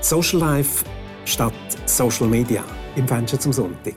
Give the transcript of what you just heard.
Social Life statt Social Media im Fenster zum Sonntag.